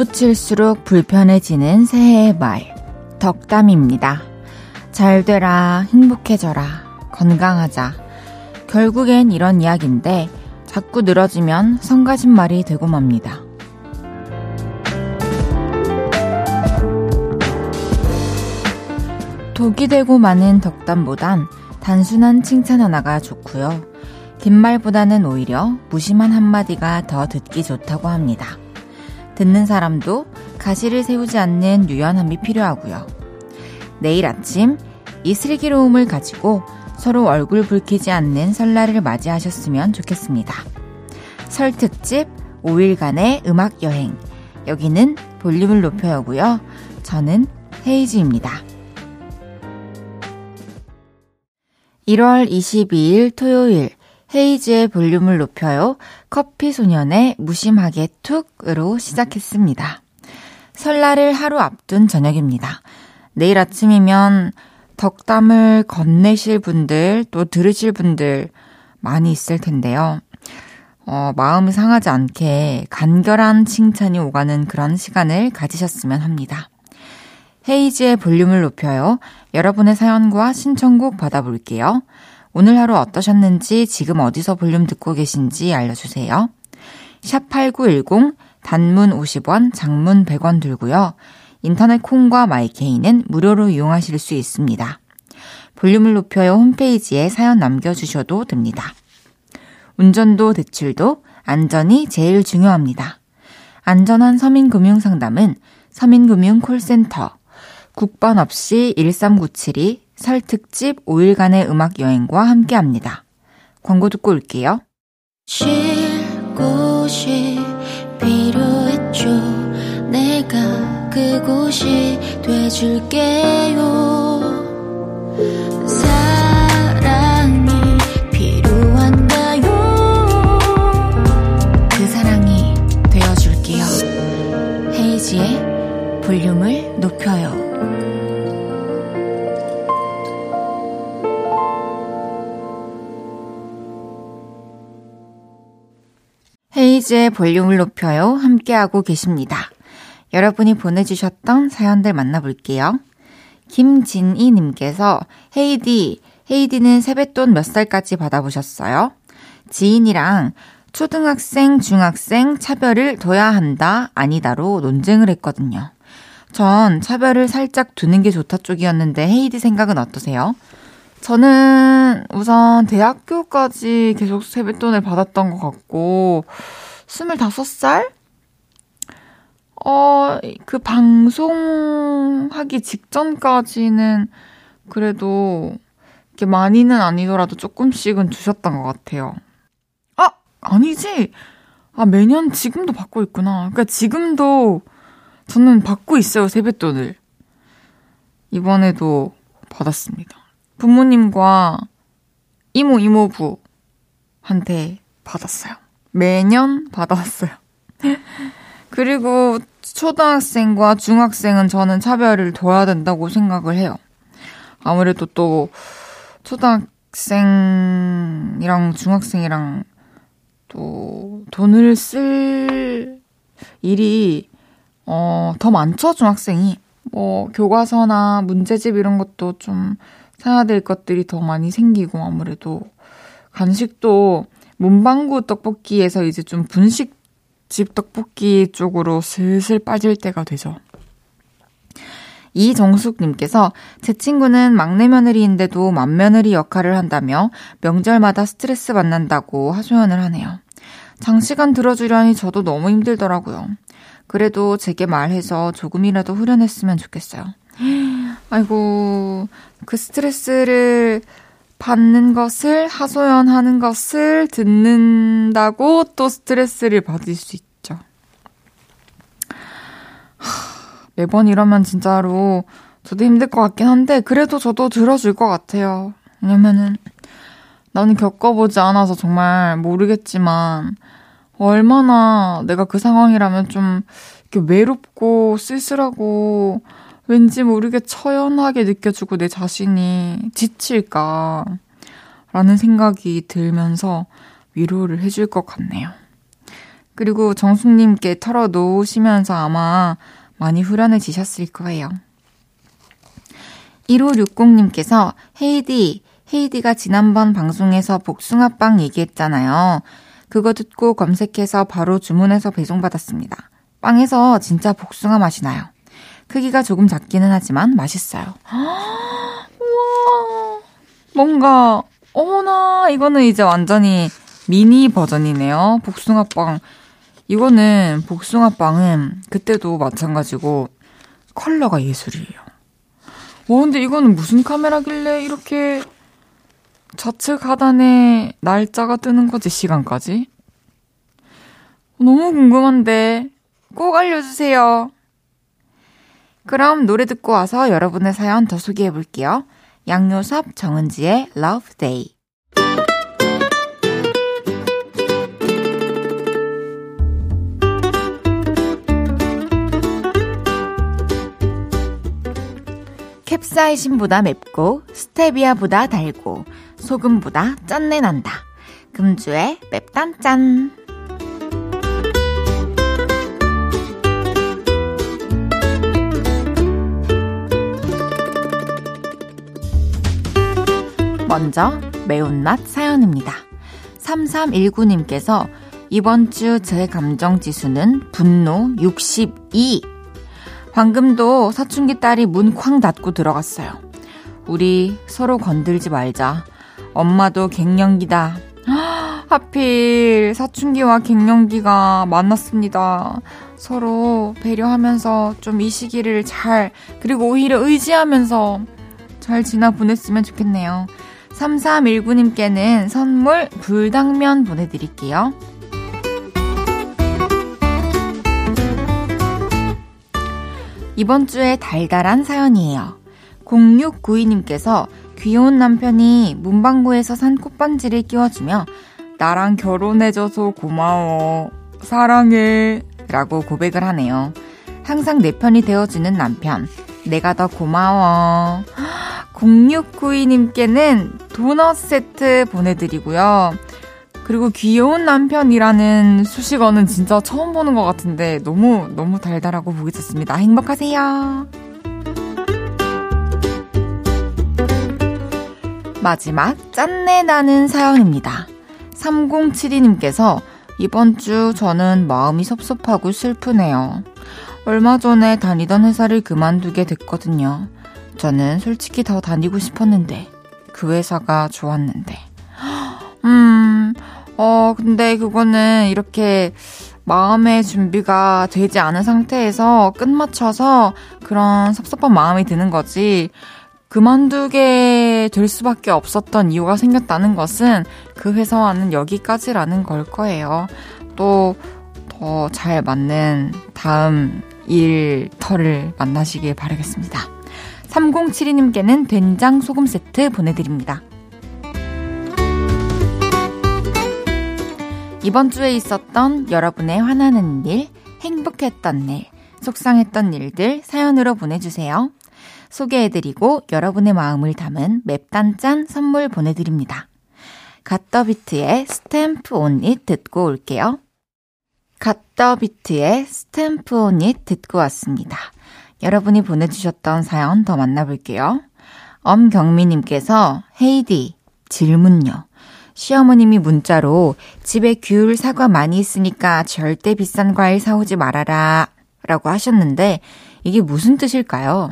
덧붙일수록 불편해지는 새해의 말. 덕담입니다. 잘 되라, 행복해져라, 건강하자. 결국엔 이런 이야기인데 자꾸 늘어지면 성가신 말이 되고 맙니다. 독이 되고 많은 덕담보단 단순한 칭찬 하나가 좋고요. 긴 말보다는 오히려 무심한 한마디가 더 듣기 좋다고 합니다. 듣는 사람도 가시를 세우지 않는 유연함이 필요하고요. 내일 아침 이 슬기로움을 가지고 서로 얼굴 붉히지 않는 설날을 맞이하셨으면 좋겠습니다. 설 특집 5일간의 음악 여행. 여기는 볼륨을 높여요고요. 저는 헤이즈입니다. 1월 22일 토요일 헤이즈의 볼륨을 높여요. 커피 소년의 무심하게 툭으로 시작했습니다. 설날을 하루 앞둔 저녁입니다. 내일 아침이면 덕담을 건네실 분들, 또 들으실 분들 많이 있을 텐데요. 어, 마음이 상하지 않게 간결한 칭찬이 오가는 그런 시간을 가지셨으면 합니다. 헤이지의 볼륨을 높여요. 여러분의 사연과 신청곡 받아볼게요. 오늘 하루 어떠셨는지, 지금 어디서 볼륨 듣고 계신지 알려주세요. 샵8910, 단문 50원, 장문 100원 들고요. 인터넷 콩과 마이케이는 무료로 이용하실 수 있습니다. 볼륨을 높여요 홈페이지에 사연 남겨주셔도 됩니다. 운전도 대출도 안전이 제일 중요합니다. 안전한 서민금융상담은 서민금융콜센터 국번 없이 1397이 설 특집 5일간의 음악 여행과 함께 합니다. 광고 듣고 올게요. 그곳이 돼줄게요. 헤이즈의 볼륨을 높여요. 함께하고 계십니다. 여러분이 보내주셨던 사연들 만나볼게요. 김진희님께서 헤이디, 헤이디는 세뱃돈 몇 살까지 받아보셨어요? 지인이랑 초등학생, 중학생 차별을 둬야 한다, 아니다로 논쟁을 했거든요. 전 차별을 살짝 두는 게 좋다 쪽이었는데 헤이디 생각은 어떠세요? 저는 우선 대학교까지 계속 세뱃돈을 받았던 것 같고, 25살? 어, 그 방송하기 직전까지는 그래도 이렇게 많이는 아니더라도 조금씩은 주셨던 것 같아요. 아! 아니지! 아, 매년 지금도 받고 있구나. 그러니까 지금도 저는 받고 있어요, 세뱃돈을. 이번에도 받았습니다. 부모님과 이모, 이모부한테 받았어요. 매년 받았어요. 그리고 초등학생과 중학생은 저는 차별을 둬야 된다고 생각을 해요. 아무래도 또 초등학생이랑 중학생이랑 또 돈을 쓸 일이 어, 더 많죠, 중학생이. 뭐, 교과서나 문제집 이런 것도 좀 사야 될 것들이 더 많이 생기고 아무래도 간식도 문방구 떡볶이에서 이제 좀 분식집 떡볶이 쪽으로 슬슬 빠질 때가 되죠. 이정숙님께서 제 친구는 막내 며느리인데도 맏며느리 역할을 한다며 명절마다 스트레스 받는다고 하소연을 하네요. 장시간 들어주려니 저도 너무 힘들더라고요. 그래도 제게 말해서 조금이라도 후련했으면 좋겠어요. 아이고, 그 스트레스를 받는 것을, 하소연하는 것을 듣는다고 또 스트레스를 받을 수 있죠. 매번 이러면 진짜로 저도 힘들 것 같긴 한데, 그래도 저도 들어줄 것 같아요. 왜냐면은, 나는 겪어보지 않아서 정말 모르겠지만, 얼마나 내가 그 상황이라면 좀, 이렇게 외롭고 쓸쓸하고, 왠지 모르게 처연하게 느껴지고 내 자신이 지칠까 라는 생각이 들면서 위로를 해줄 것 같네요. 그리고 정숙님께 털어놓으시면서 아마 많이 후련해지셨을 거예요. 1560님께서 헤이디, 헤이디가 지난번 방송에서 복숭아빵 얘기했잖아요. 그거 듣고 검색해서 바로 주문해서 배송받았습니다. 빵에서 진짜 복숭아 맛이 나요. 크기가 조금 작기는 하지만 맛있어요. 우와, 뭔가, 어머나, 이거는 이제 완전히 미니 버전이네요. 복숭아빵. 이거는, 복숭아빵은 그때도 마찬가지고 컬러가 예술이에요. 와, 근데 이거는 무슨 카메라길래 이렇게 좌측 하단에 날짜가 뜨는 거지, 시간까지? 너무 궁금한데 꼭 알려주세요. 그럼 노래 듣고 와서 여러분의 사연 더 소개해 볼게요. 양요섭 정은지의 Love Day. 캡사이신보다 맵고 스테비아보다 달고 소금보다 짠내 난다. 금주의 맵단짠. 먼저 매운맛 사연입니다. 3319님께서 이번 주 제 감정 지수는 분노 62. 방금도 사춘기 딸이 문 쾅 닫고 들어갔어요. 우리 서로 건들지 말자. 엄마도 갱년기다. 하필 사춘기와 갱년기가 만났습니다. 서로 배려하면서 좀 이 시기를 잘, 그리고 오히려 의지하면서 잘 지나 보냈으면 좋겠네요. 3319님께는 선물 불당면 보내드릴게요. 이번 주에 달달한 사연이에요. 0692님께서 귀여운 남편이 문방구에서 산 꽃반지를 끼워주며 나랑 결혼해줘서 고마워. 사랑해. 라고 고백을 하네요. 항상 내 편이 되어주는 남편. 내가 더 고마워. 0692님께는 도넛 세트 보내드리고요. 그리고 귀여운 남편이라는 수식어는 진짜 처음 보는 것 같은데 너무, 너무 달달하고 보기 좋습니다. 행복하세요. 마지막, 짠내 나는 사연입니다. 3072님께서 이번 주 저는 마음이 섭섭하고 슬프네요. 얼마 전에 다니던 회사를 그만두게 됐거든요. 저는 솔직히 더 다니고 싶었는데, 그 회사가 좋았는데. 음, 어, 근데 그거는 이렇게 마음의 준비가 되지 않은 상태에서 끝마쳐서 그런 섭섭한 마음이 드는 거지. 그만두게 될 수밖에 없었던 이유가 생겼다는 것은 그 회사와는 여기까지라는 걸 거예요. 또 더 잘 맞는 다음 일터를 만나시길 바라겠습니다. 3072님께는 된장 소금 세트 보내드립니다. 이번 주에 있었던 여러분의 화나는 일, 행복했던 일, 속상했던 일들 사연으로 보내주세요. 소개해드리고 여러분의 마음을 담은 맵단짠 선물 보내드립니다. 갓더비트의 스탬프 온잇 듣고 올게요. 갓더비트의 스탬프 온잇 듣고 왔습니다. 여러분이 보내주셨던 사연 더 만나볼게요. 엄경미님께서 헤이디 질문요. 시어머님이 문자로 집에 귤, 사과 많이 있으니까 절대 비싼 과일 사오지 말아라 라고 하셨는데 이게 무슨 뜻일까요?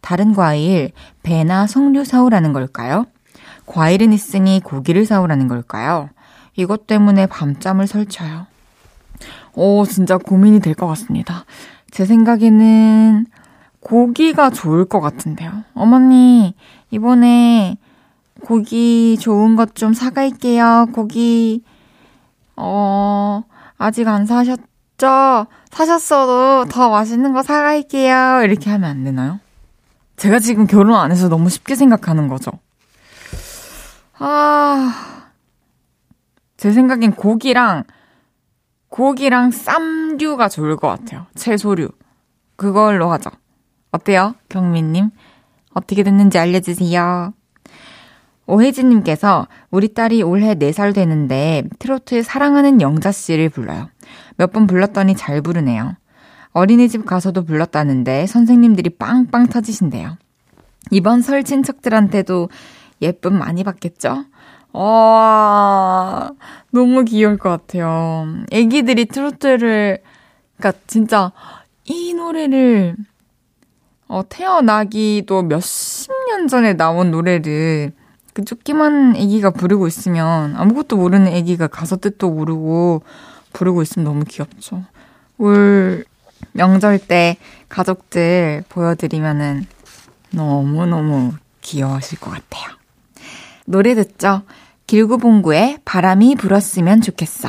다른 과일, 배나 석류 사오라는 걸까요? 과일은 있으니 고기를 사오라는 걸까요? 이것 때문에 밤잠을 설쳐요. 오, 진짜 고민이 될 것 같습니다. 제 생각에는 고기가 좋을 것 같은데요. 어머니, 이번에 고기 좋은 것 좀 사갈게요. 고기, 어, 아직 안 사셨죠? 사셨어도 더 맛있는 거 사갈게요. 이렇게 하면 안 되나요? 제가 지금 결혼 안 해서 너무 쉽게 생각하는 거죠. 아, 제 생각엔 고기랑, 고기랑 쌈류가 좋을 것 같아요. 채소류. 그걸로 하죠. 어때요? 경민님? 어떻게 됐는지 알려주세요. 오혜진님께서 우리 딸이 올해 4살 되는데 트로트의 사랑하는 영자씨를 불러요. 몇 번 불렀더니 잘 부르네요. 어린이집 가서도 불렀다는데 선생님들이 빵빵 터지신대요. 이번 설 친척들한테도 예쁨 많이 받겠죠? 와, 너무 귀여울 것 같아요. 애기들이 트로트를, 그니까 진짜 이 노래를, 어, 태어나기도 몇십 년 전에 나온 노래를 그 조그만 애기가 부르고 있으면 아무것도 모르는 애기가 가사 뜻도 모르고 부르고 있으면 너무 귀엽죠. 올 명절 때 가족들 보여드리면은 너무너무 귀여우실 것 같아요. 노래 듣죠? 길구봉구의 바람이 불었으면 좋겠어.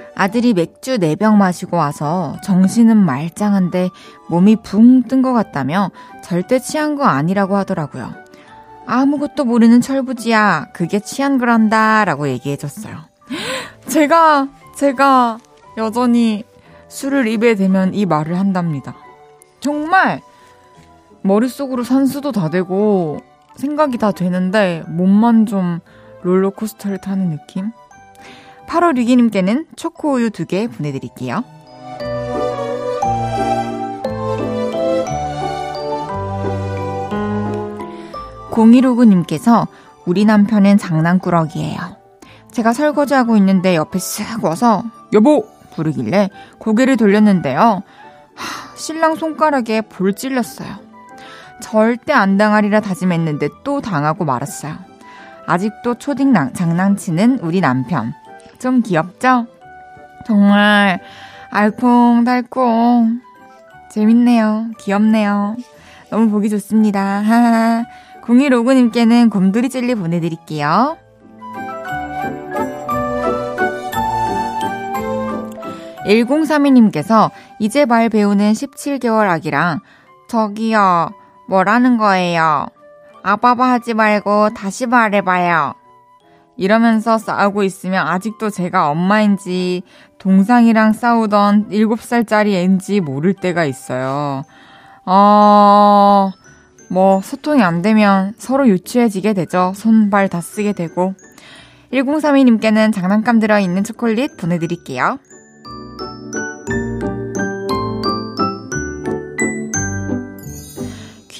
아들이 맥주 4병 마시고 와서 정신은 말짱한데 몸이 붕 뜬 것 같다며 절대 취한 거 아니라고 하더라고요. 아무것도 모르는 철부지야. 그게 취한 거란다. 라고 얘기해줬어요. 제가, 제가 여전히 술을 입에 대면 이 말을 한답니다. 정말 머릿속으로 산수도 다 되고 생각이 다 되는데 몸만 좀 롤러코스터를 타는 느낌? 8월 6일님께는 초코우유 2개 보내드릴게요. 0159님께서 우리 남편은 장난꾸러기예요. 제가 설거지하고 있는데 옆에 쓱 와서 여보! 부르길래 고개를 돌렸는데요. 하, 신랑 손가락에 볼 찔렸어요. 절대 안 당하리라 다짐했는데 또 당하고 말았어요. 아직도 초딩 장난치는 우리 남편. 좀 귀엽죠? 정말 알콩달콩 재밌네요. 귀엽네요. 너무 보기 좋습니다. 하하. 0159님께는 곰돌이 젤리 보내드릴게요. 1032님께서 이제 말 배우는 17개월 아기랑 저기요, 뭐라는 거예요? 아바바 하지 말고 다시 말해봐요. 이러면서 싸우고 있으면 아직도 제가 엄마인지 동상이랑 싸우던 7살짜리 앤지 모를 때가 있어요. 어, 뭐, 소통이 안 되면 서로 유치해지게 되죠. 손발 다 쓰게 되고. 1032님께는 장난감 들어있는 초콜릿 보내드릴게요.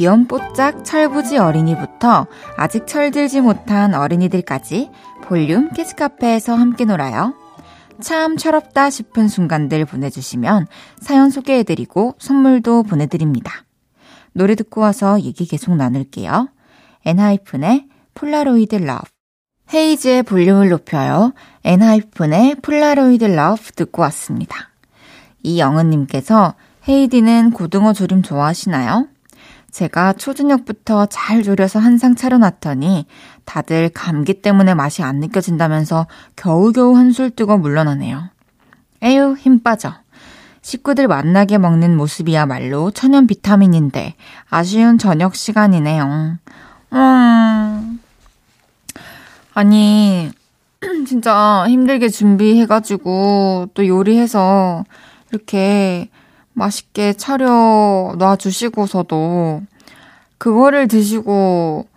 귀염뽀짝 철부지 어린이부터 아직 철들지 못한 어린이들까지 볼륨 키즈카페에서 함께 놀아요. 참 철없다 싶은 순간들 보내주시면 사연 소개해드리고 선물도 보내드립니다. 노래 듣고 와서 얘기 계속 나눌게요. 엔하이픈의 폴라로이드 러브 헤이즈의 볼륨을 높여요. 엔하이픈의 폴라로이드 러브 듣고 왔습니다. 이영은님께서 헤이디는 고등어 조림 좋아하시나요? 제가 초저녁부터 잘 졸여서 한 상 차려놨더니 다들 감기 때문에 맛이 안 느껴진다면서 겨우겨우 한술 뜨고 물러나네요. 에휴, 힘 빠져. 식구들 만나게 먹는 모습이야말로 천연 비타민인데 아쉬운 저녁 시간이네요. 음. 아니, 진짜 힘들게 준비해가지고 또 요리해서 이렇게 맛있게 차려 놔주시고서도 그거를 드시고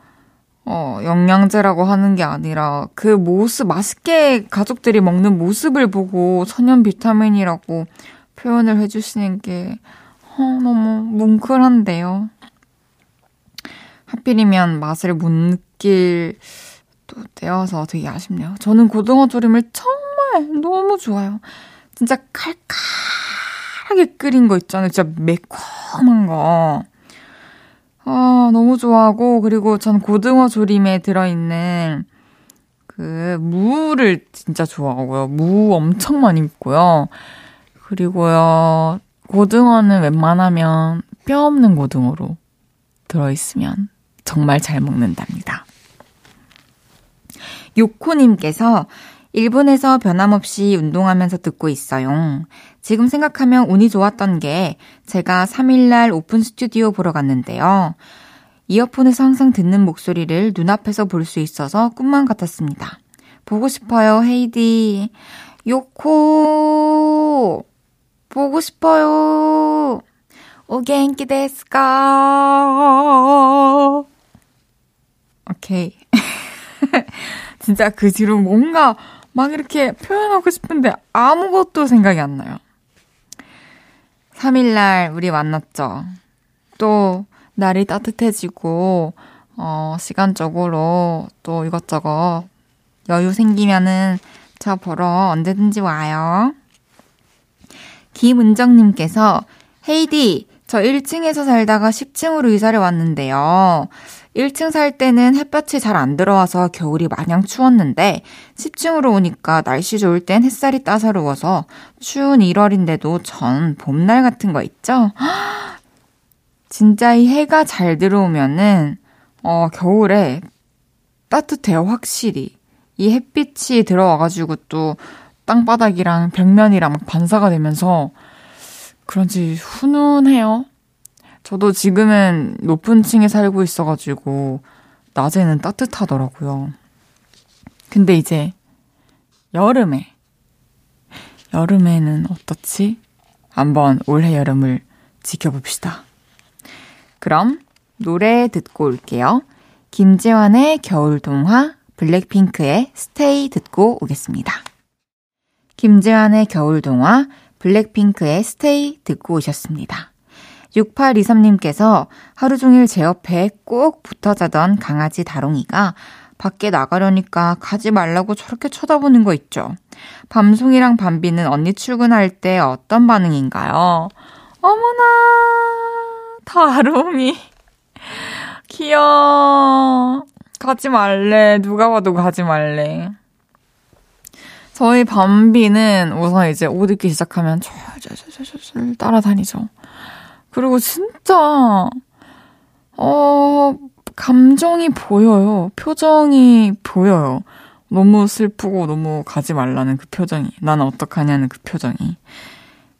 어, 영양제라고 하는 게 아니라 그 모습, 맛있게 가족들이 먹는 모습을 보고 천연 비타민이라고 표현을 해주시는 게 어, 너무 뭉클한데요. 하필이면 맛을 못 느낄 또 때여서 되게 아쉽네요. 저는 고등어 조림을 정말 너무 좋아요. 진짜 칼칼 하게 끓인 거 있잖아요. 진짜 매콤한 거. 아, 너무 좋아하고, 그리고 전 고등어 조림에 들어있는 그 무를 진짜 좋아하고요. 무 엄청 많이 먹고요. 그리고요, 고등어는 웬만하면 뼈 없는 고등어로 들어있으면 정말 잘 먹는답니다. 요코님께서 일본에서 변함없이 운동하면서 듣고 있어요. 지금 생각하면 운이 좋았던 게 제가 3일날 오픈 스튜디오 보러 갔는데요. 이어폰에서 항상 듣는 목소리를 눈앞에서 볼 수 있어서 꿈만 같았습니다. 보고 싶어요, 헤이디. 요코! 보고 싶어요. 오겐키 데스까? 오케이. 진짜 그 뒤로 뭔가 막 이렇게 표현하고 싶은데 아무것도 생각이 안 나요. 3일날 우리 만났죠. 또 날이 따뜻해지고, 어, 시간적으로 또 이것저것 여유 생기면은 저 보러 언제든지 와요. 김은정님께서 헤이디, 저 1층에서 살다가 10층으로 이사를 왔는데요. 1층 살 때는 햇볕이 잘 안 들어와서 겨울이 마냥 추웠는데 10층으로 오니까 날씨 좋을 땐 햇살이 따사로워서 추운 1월인데도 전 봄날 같은 거 있죠? 진짜 이 해가 잘 들어오면은 어 겨울에 따뜻해요, 확실히. 이 햇빛이 들어와가지고 또 땅바닥이랑 벽면이랑 막 반사가 되면서 그런지 훈훈해요. 저도 지금은 높은 층에 살고 있어가지고 낮에는 따뜻하더라고요. 근데 이제 여름에 여름에는 어떻지? 한번 올해 여름을 지켜봅시다. 그럼 노래 듣고 올게요. 김재환의 겨울 동화, 블랙핑크의 스테이 듣고 오겠습니다. 김재환의 겨울 동화, 블랙핑크의 스테이 듣고 오셨습니다. 6823님께서 하루 종일 제 옆에 꼭 붙어 자던 강아지 다롱이가 밖에 나가려니까 가지 말라고 저렇게 쳐다보는 거 있죠. 밤송이랑 밤비는 언니 출근할 때 어떤 반응인가요? 어머나, 다롱이. 귀여워. 가지 말래. 누가 봐도 가지 말래. 저희 밤비는 우선 이제 옷 입기 시작하면 철철철철철 따라다니죠. 그리고 진짜, 어, 감정이 보여요. 표정이 보여요. 너무 슬프고 너무 가지 말라는 그 표정이. 나는 어떡하냐는 그 표정이.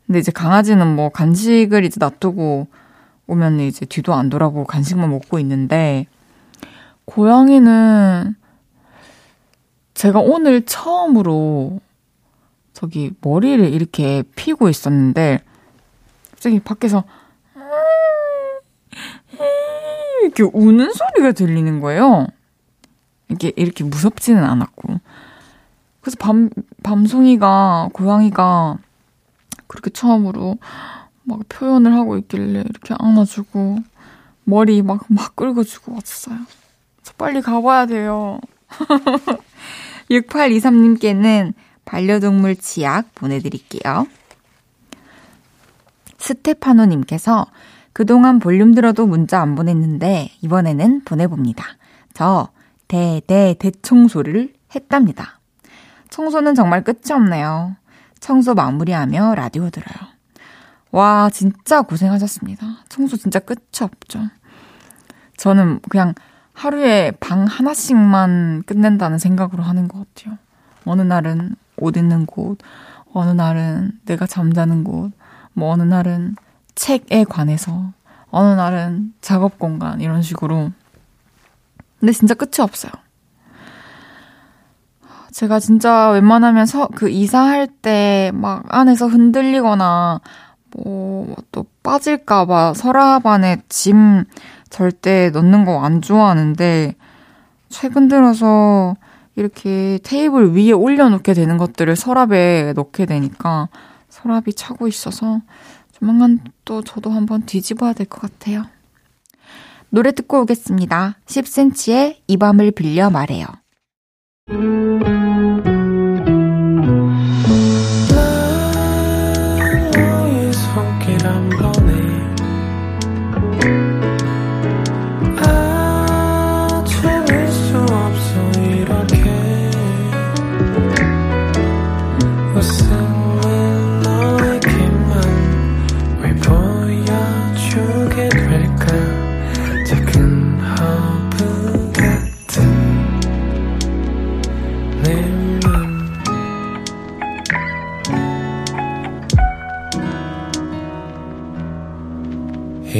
근데 이제 강아지는 뭐 간식을 이제 놔두고 오면 이제 뒤도 안 돌아보고 간식만 먹고 있는데, 고양이는 제가 오늘 처음으로 저기 머리를 이렇게 피고 있었는데, 갑자기 밖에서 이렇게 우는 소리가 들리는 거예요. 이게 이렇게 무섭지는 않았고. 그래서 밤, 밤송이가, 고양이가 그렇게 처음으로 막 표현을 하고 있길래 이렇게 안아주고, 머리 막, 막 긁어주고 왔어요. 저 빨리 가봐야 돼요. 6823님께는 반려동물 치약 보내드릴게요. 스테파노님께서 그동안 볼륨 들어도 문자 안 보냈는데 이번에는 보내봅니다. 저 대, 대, 대청소를 했답니다. 청소는 정말 끝이 없네요. 청소 마무리하며 라디오 들어요. 와, 진짜 고생하셨습니다. 청소 진짜 끝이 없죠. 저는 그냥 하루에 방 하나씩만 끝낸다는 생각으로 하는 것 같아요. 어느 날은 옷 입는 곳, 어느 날은 내가 잠자는 곳, 뭐 어느 날은 책에 관해서 어느 날은 작업 공간 이런 식으로 근데 진짜 끝이 없어요. 제가 진짜 웬만하면 서, 그 이사할 때 막 안에서 흔들리거나 뭐 또 빠질까봐 서랍 안에 짐 절대 넣는 거 안 좋아하는데 최근 들어서 이렇게 테이블 위에 올려놓게 되는 것들을 서랍에 넣게 되니까 서랍이 차고 있어서 조만간 또 저도 한번 뒤집어야 될 것 같아요. 노래 듣고 오겠습니다. 10cm의 이 밤을 빌려 말해요.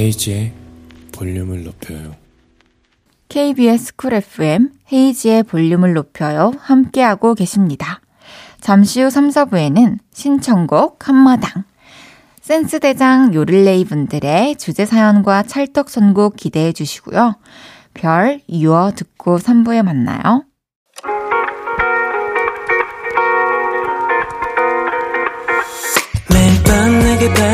헤이지의 볼륨을 높여요. KBS 쿨 FM 헤이지의 볼륨을 높여요. 함께하고 계십니다. 잠시 후 3, 4부에는 신청곡 한마당. 센스대장 요릴레이 분들의 주제 사연과 찰떡 선곡 기대해 주시고요. 별, 유어 듣고 3부에 만나요. 매일 밤 내게 발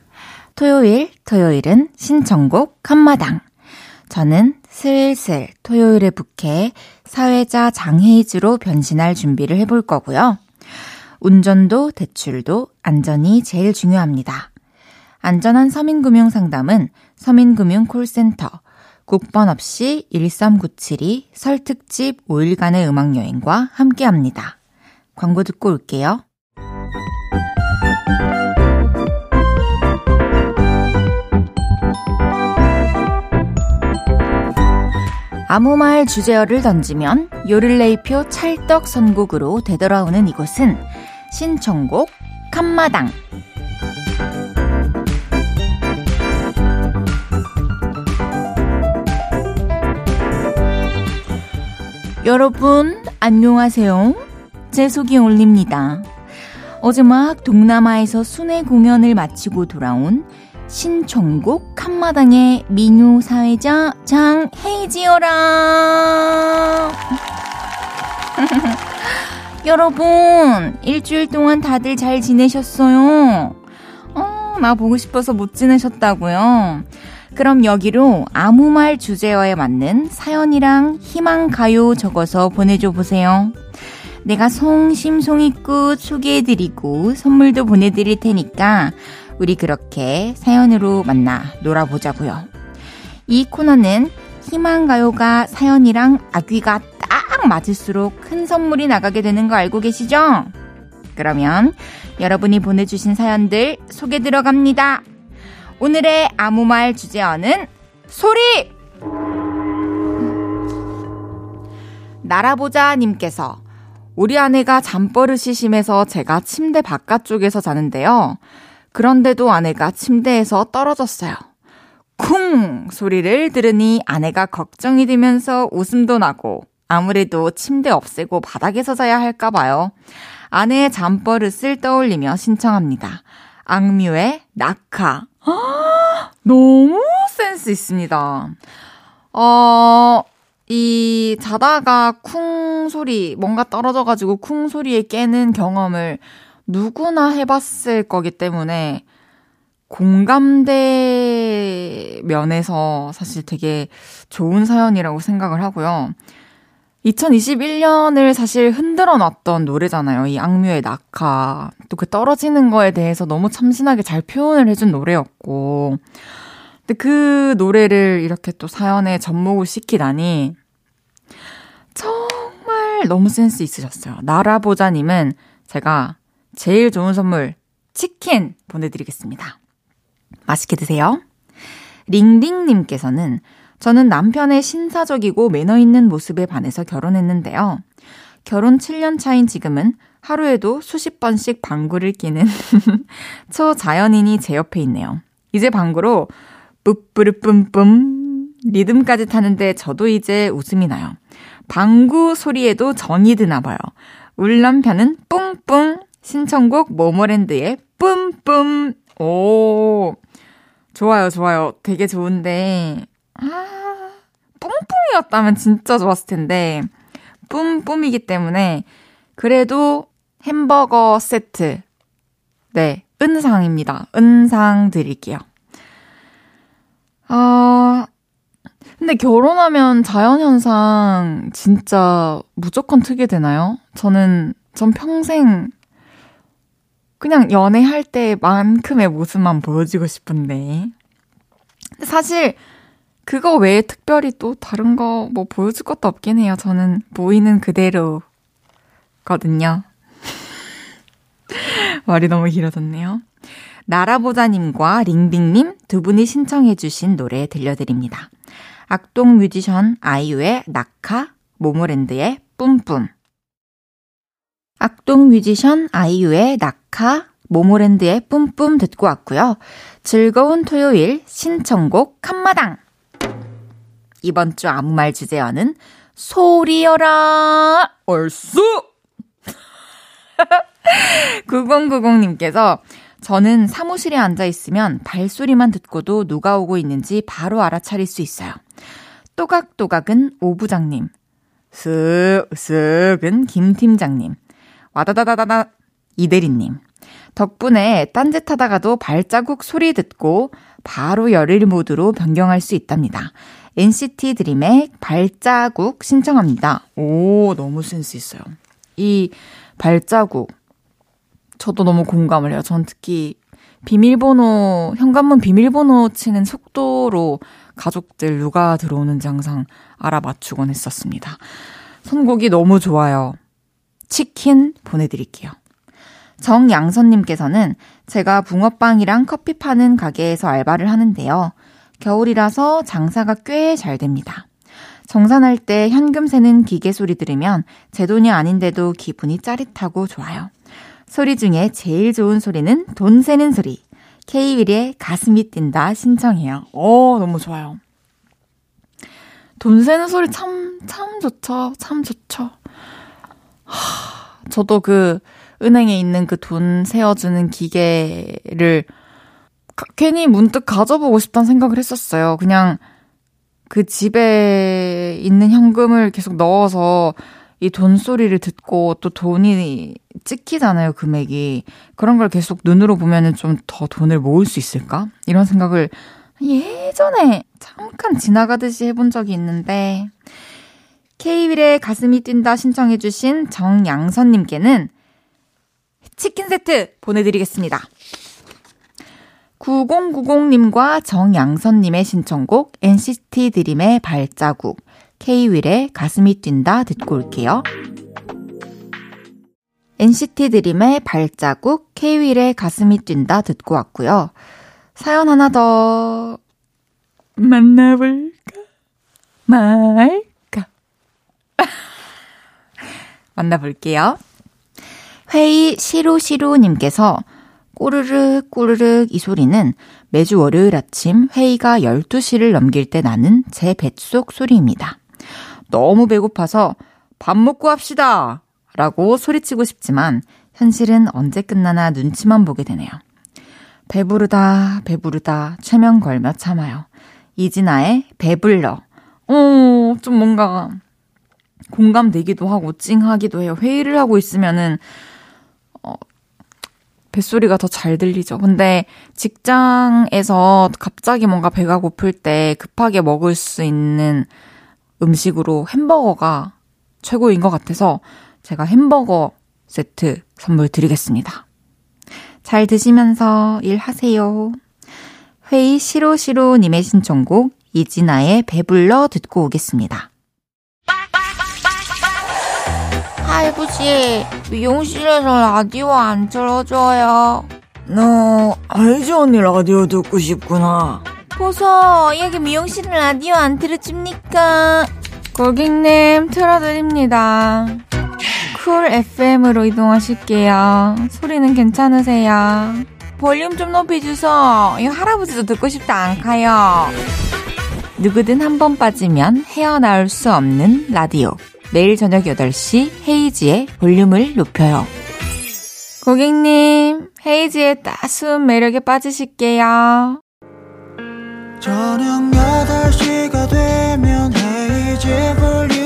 토요일, 토요일은 신청곡 한마당. 저는 슬슬 토요일의 부캐 사회자 장헤이즈로 변신할 준비를 해볼 거고요. 운전도 대출도 안전이 제일 중요합니다. 안전한 서민금융 상담은 서민금융 콜센터 국번 없이 1397이 설 특집 5일간의 음악여행과 함께합니다. 광고 듣고 올게요. 아무 말 주제어를 던지면 요를레이표 찰떡 선곡으로 되돌아오는 이곳은 신청곡 칸마당. 여러분, 안녕하세요. 제 속이 올립니다. 어제 막 동남아에서 순회 공연을 마치고 돌아온 신청곡 한마당의 민요 사회자 장헤이지어라. 여러분, 일주일 동안 다들 잘 지내셨어요? 어, 나 보고 싶어서 못 지내셨다고요? 그럼 여기로 아무 말 주제어에 맞는 사연이랑 희망 가요 적어서 보내줘 보세요. 내가 송심송이꽃 소개해드리고 선물도 보내드릴 테니까 우리 그렇게 사연으로 만나 놀아보자고요. 이 코너는 희망가요가 사연이랑 아귀가 딱 맞을수록 큰 선물이 나가게 되는 거 알고 계시죠? 그러면 여러분이 보내주신 사연들 소개 들어갑니다. 오늘의 아무 말 주제어는 소리! 나라보자님께서 우리 아내가 잠버릇이 심해서 제가 침대 바깥쪽에서 자는데요. 그런데도 아내가 침대에서 떨어졌어요. 쿵! 소리를 들으니 아내가 걱정이 되면서 웃음도 나고 아무래도 침대 없애고 바닥에서 자야 할까봐요. 아내의 잠버릇을 떠올리며 신청합니다. 악뮤의 낙하. 너무 센스 있습니다. 어, 이 자다가 쿵 소리, 뭔가 떨어져가지고 쿵 소리에 깨는 경험을 누구나 해봤을 거기 때문에 공감대 면에서 사실 되게 좋은 사연이라고 생각을 하고요. 2021년을 사실 흔들어 놨던 노래잖아요. 이 악뮤의 낙하. 또 그 떨어지는 거에 대해서 너무 참신하게 잘 표현을 해준 노래였고. 근데 그 노래를 이렇게 또 사연에 접목을 시키다니 정말 너무 센스 있으셨어요. 나라보자님은 제가 제일 좋은 선물 치킨 보내드리겠습니다. 맛있게 드세요. 링링님께서는 저는 남편의 신사적이고 매너 있는 모습에 반해서 결혼했는데요. 결혼 7년 차인 지금은 하루에도 수십 번씩 방구를 끼는 초자연인이 제 옆에 있네요. 이제 방구로 뿌뿌르 뿜뿜 리듬까지 타는데 저도 이제 웃음이 나요. 방구 소리에도 정이 드나 봐요. 울남편은 뿡뿡, 신청곡 모모랜드의 뿜뿜. 오, 좋아요, 좋아요. 되게 좋은데, 아, 뿡뿡이었다면 진짜 좋았을 텐데, 뿜뿜이기 때문에, 그래도 햄버거 세트. 네, 은상입니다. 은상 드릴게요. 어, 근데 결혼하면 자연현상 진짜 무조건 트게 되나요? 저는, 전 평생 그냥 연애할 때만큼의 모습만 보여주고 싶은데. 사실 그거 외에 특별히 또 다른 거 뭐 보여줄 것도 없긴 해요. 저는 보이는 그대로거든요. 말이 너무 길어졌네요. 나라보자님과 링빙님 두 분이 신청해주신 노래 들려드립니다. 악동 뮤지션 아이유의 낙하, 모모랜드의 뿜뿜. 악동 뮤지션 아이유의 낙하, 모모랜드의 뿜뿜 듣고 왔고요. 즐거운 토요일 신청곡 한마당. 이번 주 아무 말 주제어는 소리여라 얼쑤 9090님께서 저는 사무실에 앉아 있으면 발소리만 듣고도 누가 오고 있는지 바로 알아차릴 수 있어요. 또각또각은 오 부장님, 쓱쓱은 김 팀장님, 와다다다다다 이대리님. 덕분에 딴짓 하다가도 발자국 소리 듣고 바로 열일 모드로 변경할 수 있답니다. NCT 드림의 발자국 신청합니다. 오, 너무 센스 있어요. 이 발자국. 저도 너무 공감을 해요. 전 특히 비밀번호, 현관문 비밀번호 치는 속도로 가족들 누가 들어오는지 항상 알아맞추곤 했었습니다. 선곡이 너무 좋아요. 치킨 보내드릴게요. 정양선님께서는 제가 붕어빵이랑 커피 파는 가게에서 알바를 하는데요. 겨울이라서 장사가 꽤 잘 됩니다. 정산할 때 현금 세는 기계 소리 들으면 제 돈이 아닌데도 기분이 짜릿하고 좋아요. 소리 중에 제일 좋은 소리는 돈 세는 소리. K-윌의 가슴이 뛴다 신청해요. 오, 너무 좋아요. 돈 세는 소리 참, 참 좋죠. 참 좋죠. 하, 저도 그 은행에 있는 그 돈 세어주는 기계를 가, 괜히 문득 가져보고 싶다는 생각을 했었어요. 그냥 그 집에 있는 현금을 계속 넣어서 이 돈 소리를 듣고 또 돈이 찍히잖아요, 금액이. 그런 걸 계속 눈으로 보면은 좀 더 돈을 모을 수 있을까? 이런 생각을 예전에 잠깐 지나가듯이 해본 적이 있는데, 케이윌의 가슴이 뛴다 신청해주신 정양선님께는 치킨 세트 보내드리겠습니다. 9090님과 정양선님의 신청곡 NCT 드림의 발자국, K-윌의 가슴이 뛴다 듣고 올게요. NCT 드림의 발자국, K-윌의 가슴이 뛴다 듣고 왔고요. 사연 하나 더 만나볼까? 말까? 만나볼게요. 회의 시루시루님께서 꼬르륵 꼬르륵 이 소리는 매주 월요일 아침 회의가 12시를 넘길 때 나는 제 뱃속 소리입니다. 너무 배고파서 밥 먹고 합시다! 라고 소리치고 싶지만 현실은 언제 끝나나 눈치만 보게 되네요. 배부르다, 배부르다, 최면 걸며 참아요. 이진아의 배불러. 어, 좀 뭔가 공감되기도 하고 찡하기도 해요. 회의를 하고 있으면은 뱃소리가 더 잘 들리죠. 근데 직장에서 갑자기 뭔가 배가 고플 때 급하게 먹을 수 있는 음식으로 햄버거가 최고인 것 같아서 제가 햄버거 세트 선물 드리겠습니다. 잘 드시면서 일하세요. 회의 시로시로님의 신청곡 이진아의 배불러 듣고 오겠습니다. 할아버지, 미용실에서 라디오 안 틀어줘요. 너 알지 언니 라디오 듣고 싶구나. 보소, 여기 미용실 라디오 안 틀어줍니까? 고객님, 틀어드립니다. 쿨 FM으로 이동하실게요. 소리는 괜찮으세요? 볼륨 좀 높여주소. 이 할아버지도 듣고 싶다 안 가요? 누구든 한 번 빠지면 헤어나올 수 없는 라디오. 매일 저녁 8시 헤이지의 볼륨을 높여요. 고객님, 헤이지의 따스운 매력에 빠지실게요. 저녁 8시가 되면 헤이지의 볼륨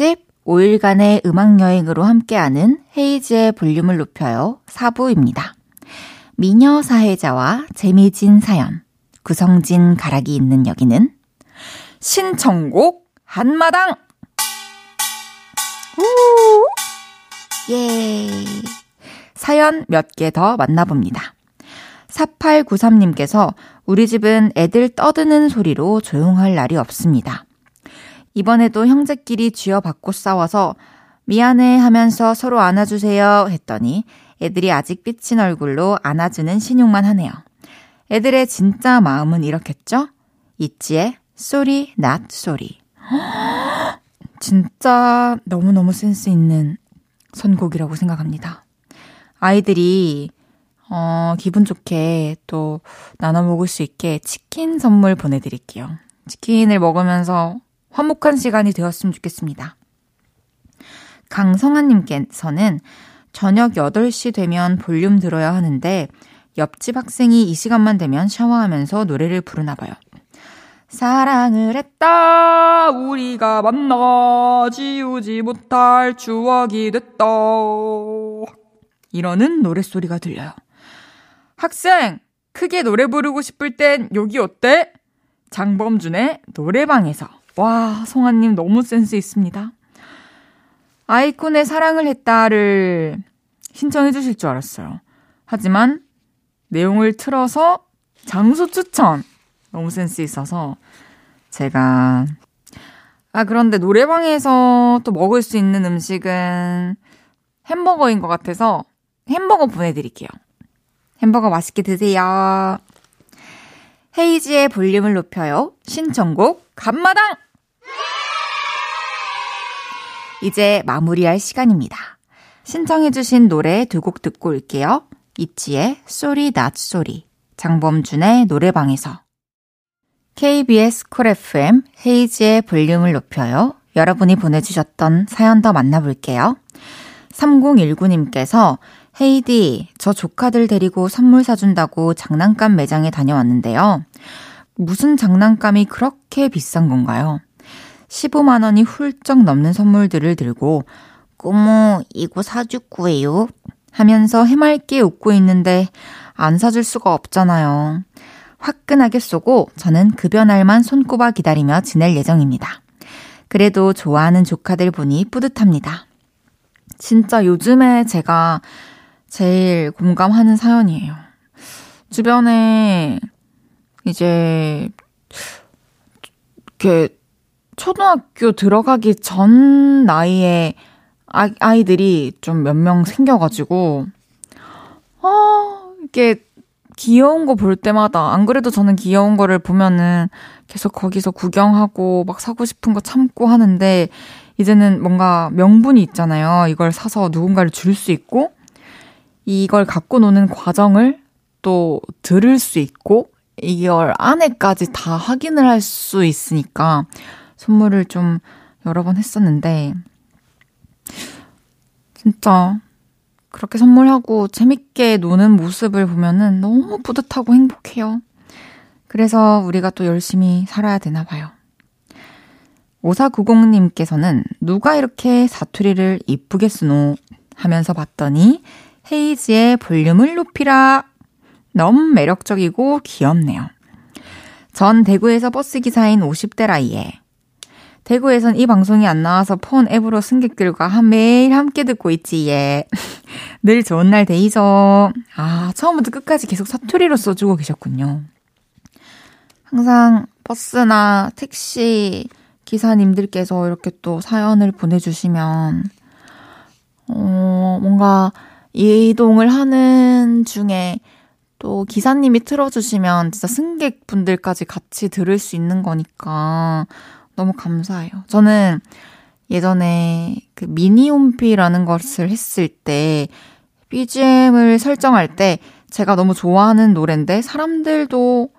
특집 5일간의 음악여행으로 함께하는 헤이즈의 볼륨을 높여요 4부입니다. 미녀 사회자와 재미진 사연, 구성진 가락이 있는 여기는 신청곡 한마당! 우! 예. 사연 몇 개 더 만나봅니다. 4893님께서 우리 집은 애들 떠드는 소리로 조용할 날이 없습니다. 이번에도 형제끼리 쥐어박고 싸워서 미안해 하면서 서로 안아주세요 했더니 애들이 아직 삐친 얼굴로 안아주는 시늉만 하네요. 애들의 진짜 마음은 이렇겠죠? 있지의 Sorry Not Sorry. 진짜 너무너무 센스 있는 선곡이라고 생각합니다. 아이들이 어, 기분 좋게 또 나눠 먹을 수 있게 치킨 선물 보내드릴게요. 치킨을 먹으면서 화목한 시간이 되었으면 좋겠습니다. 강성아님께서는 저녁 8시 되면 볼륨 들어야 하는데 옆집 학생이 이 시간만 되면 샤워하면서 노래를 부르나 봐요. 사랑을 했다 우리가 만나 지우지 못할 추억이 됐다 이러는 노랫소리가 들려요. 학생 크게 노래 부르고 싶을 땐 여기 어때? 장범준의 노래방에서 와 송아님 너무 센스 있습니다. 아이콘의 사랑을 했다를 신청해 주실 줄 알았어요. 하지만 내용을 틀어서 장소 추천 너무 센스 있어서 제가 아 그런데 노래방에서 또 먹을 수 있는 음식은 햄버거인 것 같아서 햄버거 보내드릴게요. 햄버거 맛있게 드세요. 헤이즈의 볼륨을 높여요. 신청곡 한마당! 이제 마무리할 시간입니다. 신청해주신 노래 두 곡 듣고 올게요. 있지의 Sorry Not Sorry, 장범준의 노래방에서. KBS 쿨 FM 헤이즈의 볼륨을 높여요. 여러분이 보내주셨던 사연 더 만나볼게요. 3019님께서 헤이디, 저 조카들 데리고 선물 사준다고 장난감 매장에 다녀왔는데요. 무슨 장난감이 그렇게 비싼 건가요? 15만 원이 훌쩍 넘는 선물들을 들고 꼬모 이거 사줄 거예요 하면서 해맑게 웃고 있는데 안 사줄 수가 없잖아요. 화끈하게 쏘고 저는 급여 날만 손꼽아 기다리며 지낼 예정입니다. 그래도 좋아하는 조카들 보니 뿌듯합니다. 진짜 요즘에 제가 제일 공감하는 사연이에요. 주변에 이제 이렇게 초등학교 들어가기 전 나이에 아, 아이들이 좀 몇 명 생겨가지고, 아, 이게 귀여운 거 볼 때마다, 안 그래도 저는 귀여운 거를 보면은 계속 거기서 구경하고 막 사고 싶은 거 참고 하는데, 이제는 뭔가 명분이 있잖아요. 이걸 사서 누군가를 줄 수 있고, 이걸 갖고 노는 과정을 또 들을 수 있고, 이걸 안에까지 다 확인을 할 수 있으니까 선물을 좀 여러 번 했었는데, 진짜 그렇게 선물하고 재밌게 노는 모습을 보면은 너무 뿌듯하고 행복해요. 그래서 우리가 또 열심히 살아야 되나 봐요. 5490님께서는 누가 이렇게 사투리를 이쁘게 쓰노 하면서 봤더니 헤이즈의 볼륨을 높이라. 너무 매력적이고 귀엽네요. 전 대구에서 버스기사인 50대 라이에 대구에선 이 방송이 안 나와서 폰 앱으로 승객들과 매일 함께 듣고 있지, 예. 늘 좋은 날 데이죠. 아, 처음부터 끝까지 계속 사투리로 써주고 계셨군요. 항상 버스나 택시 기사님들께서 이렇게 또 사연을 보내주시면, 어, 뭔가 이동을 하는 중에 또 기사님이 틀어주시면 진짜 승객분들까지 같이 들을 수 있는 거니까 너무 감사해요. 저는 예전에 그 미니홈피라는 것을 했을 때 BGM을 설정할 때 제가 너무 좋아하는 노래인데 사람들도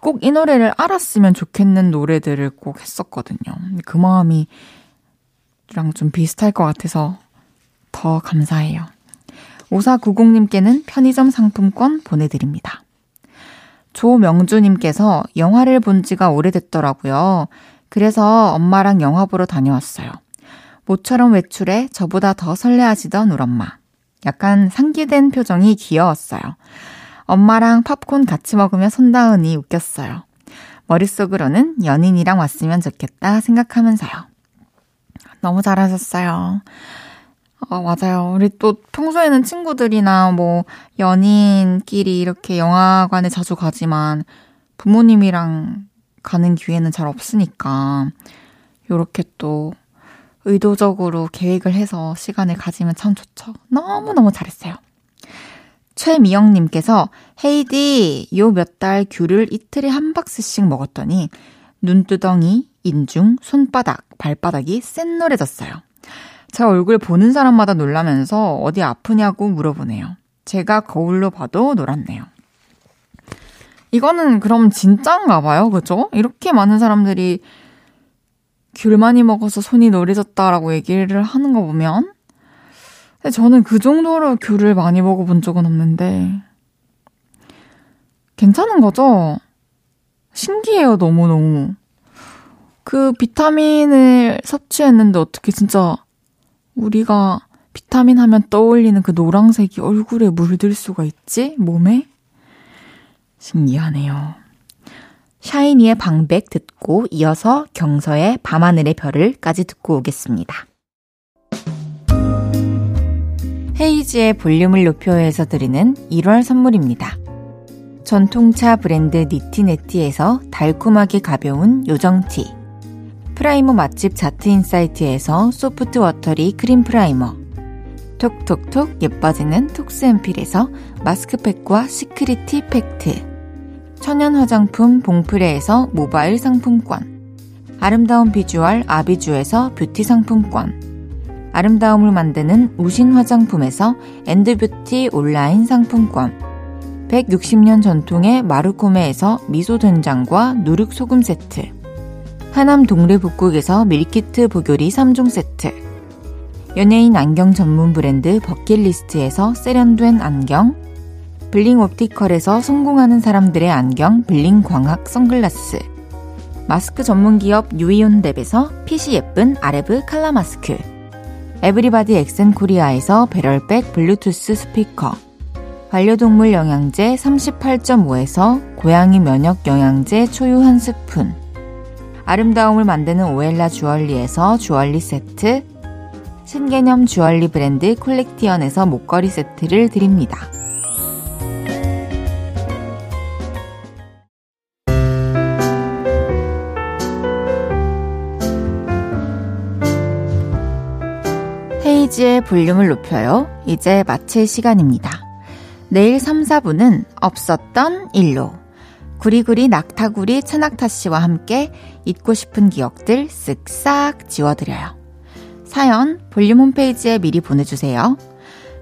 꼭 이 노래를 알았으면 좋겠는 노래들을 꼭 했었거든요. 그 마음이 랑 좀 비슷할 것 같아서 더 감사해요. 5490님께는 편의점 상품권 보내드립니다. 조명주님께서 영화를 본 지가 오래됐더라고요. 그래서 엄마랑 영화 보러 다녀왔어요. 모처럼 외출해 저보다 더 설레하시던 우리 엄마. 약간 상기된 표정이 귀여웠어요. 엄마랑 팝콘 같이 먹으며 손다은이 웃겼어요. 머릿속으로는 연인이랑 왔으면 좋겠다 생각하면서요. 너무 잘하셨어요. 어, 맞아요. 우리 또 평소에는 친구들이나 뭐 연인끼리 이렇게 영화관에 자주 가지만 부모님이랑 가는 기회는 잘 없으니까 요렇게 또 의도적으로 계획을 해서 시간을 가지면 참 좋죠. 너무너무 잘했어요. 최미영님께서 헤이디 요 몇 달 귤을 이틀에 한 박스씩 먹었더니 눈두덩이, 인중, 손바닥, 발바닥이 샛노래졌어요. 제 얼굴 보는 사람마다 놀라면서 어디 아프냐고 물어보네요. 제가 거울로 봐도 놀았네요. 이거는 그럼 진짠가 봐요. 그죠? 이렇게 많은 사람들이 귤 많이 먹어서 손이 노래졌다라고 얘기를 하는 거 보면 근데 저는 그 정도로 귤을 많이 먹어본 적은 없는데 괜찮은 거죠? 신기해요, 너무너무. 그 비타민을 섭취했는데 어떻게 진짜 우리가 비타민 하면 떠올리는 그 노랑색이 얼굴에 물들 수가 있지? 몸에? 신기하네요. 샤이니의 방백 듣고 이어서 경서의 밤하늘의 별을까지 듣고 오겠습니다. 헤이즈의 볼륨을 높여서 드리는 1월 선물입니다. 전통차 브랜드 니티네티에서 달콤하게 가벼운 요정티 primer 맛집 자트인사이트에서 soft watery cream primer 톡톡톡 예뻐지는 톡스앰필에서 마스크팩과 시크리티 팩트 천연 화장품 봉프레에서 모바일 상품권. 아름다운 비주얼 아비주에서 뷰티 상품권. 아름다움을 만드는 우신 화장품에서 엔드뷰티 온라인 상품권. 160년 전통의 마르코메에서 미소된장과 누룩소금 세트. 하남 동래북국에서 밀키트 보교리 3종 세트. 연예인 안경 전문 브랜드 버킷리스트에서 세련된 안경 블링 옵티컬에서 성공하는 사람들의 안경 블링 광학 선글라스. 마스크 전문 기업 유이온랩에서 핏이 예쁜 아레브 칼라 마스크. 에브리바디 엑센 코리아에서 배럴백 블루투스 스피커. 반려동물 영양제 38.5에서 고양이 면역 영양제 초유 한 스푼. 아름다움을 만드는 오엘라 주얼리에서 주얼리 세트. 신개념 주얼리 브랜드 콜렉티언에서 목걸이 세트를 드립니다. 헤이지의 볼륨을 높여요. 이제 마칠 시간입니다. 내일 3, 4분은 없었던 일로 구리구리 낙타구리 천낙타 씨와 함께 잊고 싶은 기억들 쓱싹 지워드려요. 사연 볼륨 홈페이지에 미리 보내주세요.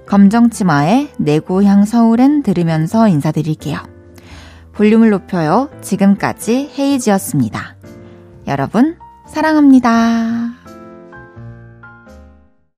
검정치마의 내 고향 서울엔 들으면서 인사드릴게요. 볼륨을 높여요. 지금까지 헤이지였습니다. 여러분, 사랑합니다.